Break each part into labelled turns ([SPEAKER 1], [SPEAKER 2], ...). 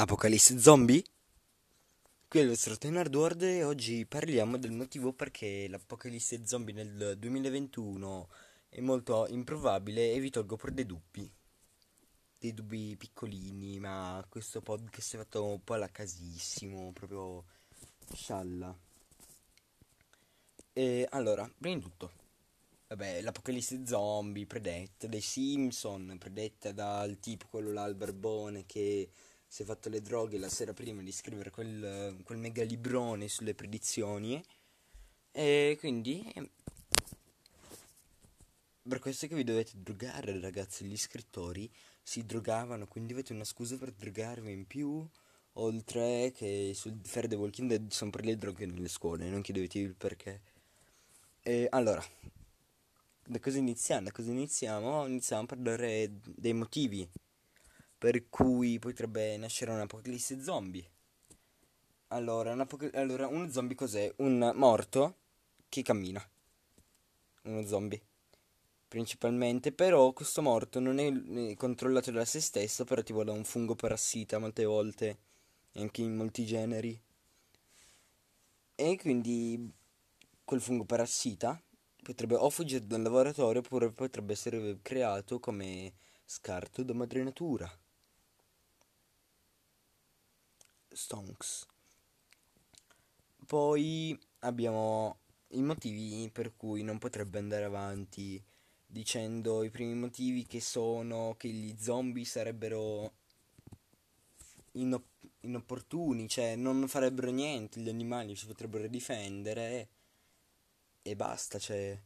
[SPEAKER 1] Apocalisse zombie? Qui è il vostro Tenard World e oggi parliamo del motivo perché l'apocalisse zombie nel 2021 è molto improbabile e vi tolgo per dei dubbi. Dei dubbi piccolini, ma questo podcast è fatto un po' alla casissimo, proprio scialla. E allora, prima di tutto, vabbè, l'apocalisse zombie predetta dai Simpson, predetta dal tipo quello là, il barbone che si è fatto le droghe la sera prima di scrivere quel, quel mega librone sulle predizioni. E quindi per questo che vi dovete drogare, ragazzi. Gli scrittori si drogavano, quindi avete una scusa per drogarvi in più. Oltre che sul Fair The Walking Dead sono per le droghe nelle scuole, non chiedetevi il perché. E allora, da cosa iniziamo? Da cosa iniziamo? Iniziamo a parlare dei motivi per cui potrebbe nascere un'apocalisse zombie. Allora, allora, uno zombie cos'è? Un morto che cammina. Uno zombie. Principalmente, però questo morto non è controllato da se stesso, però tipo da un fungo parassita molte volte, anche in molti generi. E quindi quel fungo parassita potrebbe o fuggire dal laboratorio oppure potrebbe essere creato come scarto da madre natura. Stonks. Poi abbiamo i motivi per cui non potrebbe andare avanti dicendo i primi motivi che sono che gli zombie sarebbero inop- inopportuni, cioè non farebbero niente, gli animali si potrebbero difendere e, e basta, cioè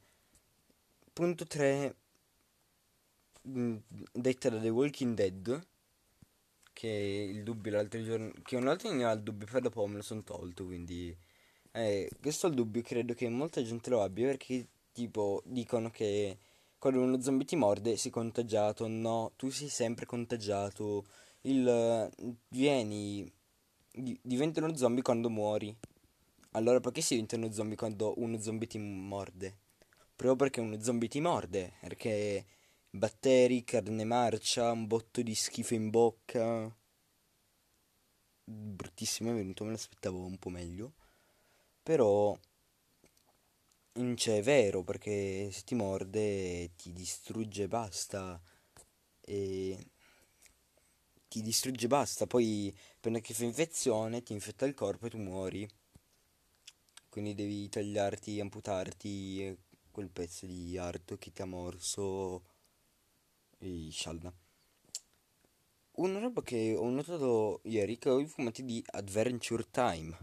[SPEAKER 1] punto 3 mm, detta da The Walking Dead che il dubbio l'altro giorno che un altro ne ha il dubbio poi dopo me lo sono tolto quindi eh, questo è il dubbio credo che molta gente lo abbia perché tipo dicono che quando uno zombie ti morde sei contagiato no tu sei sempre contagiato il vieni diventa uno zombie quando muori. Allora perché si diventa uno zombie quando uno zombie ti morde? Proprio perché uno zombie ti morde perché batteri, carne marcia, un botto di schifo in bocca. Bruttissimo è venuto, me l'aspettavo un po' meglio. Però non c'è vero perché se ti morde ti distrugge basta. E ti distrugge basta. Poi appena che fa infezione ti infetta il corpo e tu muori. Quindi devi tagliarti, amputarti quel pezzo di arto che ti ha morso scialda. Una roba che ho notato ieri che ho i fumetti di Adventure Time.